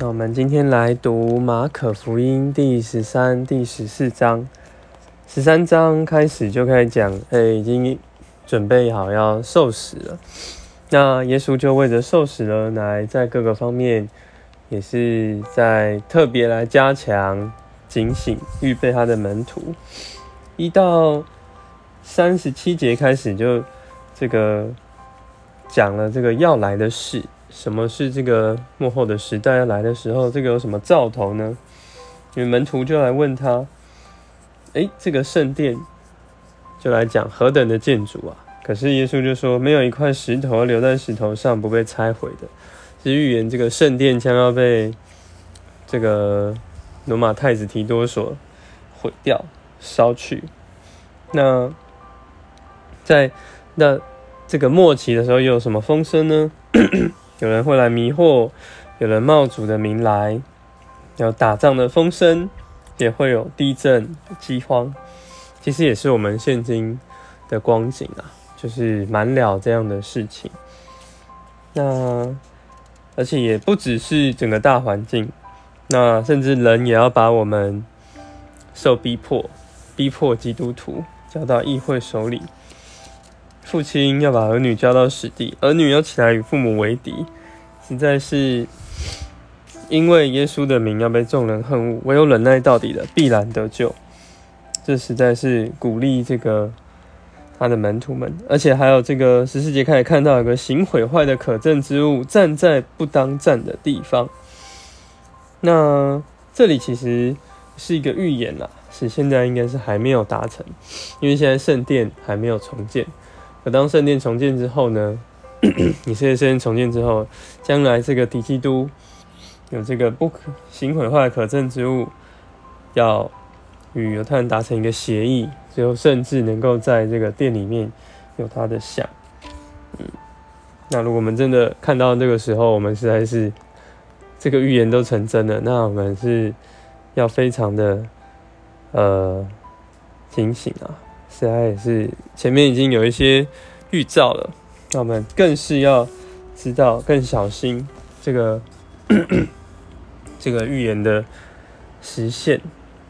那我们今天来读马可福音第十三、第十四章。十三章开始就开始讲，哎，已经准备好要受死了。那耶稣就为着受死而来，在各个方面也是在特别来加强警醒，预备他的门徒。一到三十七节开始就这个讲了这个要来的事。什么是这个幕后的时代要来的时候，这个有什么兆头呢？你们门徒就来问他：“哎，这个圣殿就来讲何等的建筑啊？”可是耶稣就说：“没有一块石头留在石头上不被拆毁的。”是预言这个圣殿将要被这个罗马太子提多所毁掉、烧去。那在那这个末期的时候，又有什么风声呢？有人会来迷惑，有人冒主的名来，有打仗的风声，也会有地震、饥荒。其实也是我们现今的光景啊，就是满了这样的事情。那而且也不只是整个大环境，那甚至人也要把我们受逼迫，逼迫基督徒交到议会手里。父亲要把儿女交到死地，儿女要起来与父母为敌，实在是因为耶稣的名要被众人恨恶，唯有忍耐到底的必然得救。这实在是鼓励这个他的门徒们，而且还有这个十四节开始看到有个行毁坏的可憎之物站在不当站的地方。那这里其实是一个预言啦，是现在应该是还没有达成，因为现在圣殿还没有重建。可当圣殿重建之后呢？以色列圣殿重建之后，将来这个底基督有这个不可行毁坏可证之物，要与犹太人达成一个协议，最后甚至能够在这个殿里面有他的像。嗯，那如果我们真的看到这个时候，我们实在是这个预言都成真了，那我们是要非常的呃警醒啊。实在也是前面已经有一些预兆了，那我们更是要知道更小心这个 这个预言的实现，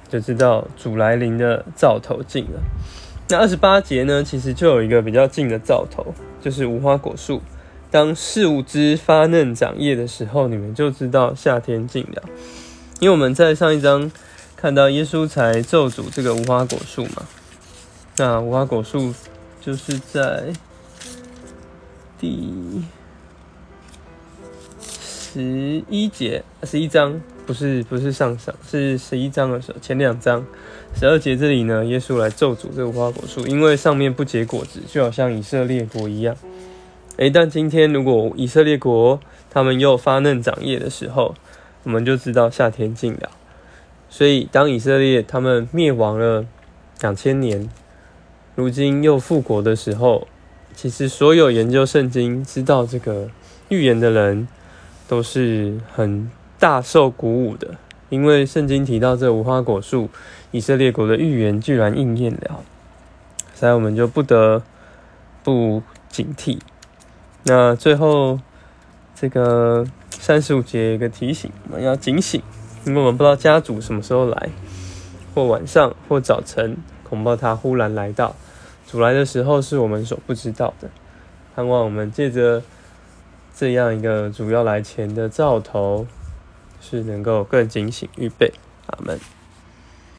就知道主来临的兆头近了。那二十八节呢，其实就有一个比较近的兆头，就是无花果树。当事物枝发嫩长叶的时候，你们就知道夏天近了。因为我们在上一章看到耶稣才咒诅这个无花果树嘛。那无花果树就是在第十一节、十一章，不是不是上上，是十一章的时候，前两章十二节这里呢，耶稣来咒诅这个无花果树，因为上面不结果子，就好像以色列国一样。诶，但今天如果以色列国他们又发嫩长叶的时候，我们就知道夏天近了。所以当以色列他们灭亡了两千年。如今又复国的时候，其实所有研究圣经、知道这个预言的人，都是很大受鼓舞的，因为圣经提到这无花果树，以色列国的预言居然应验了，所以我们就不得不警惕。那最后这个三十五节一个提醒，我们要警醒，因为我们不知道家主什么时候来，或晚上或早晨，恐怕他忽然来到。主来的时候是我们所不知道的，盼望我们借着这样一个主要来前的兆头，是能够更警醒预备。阿门。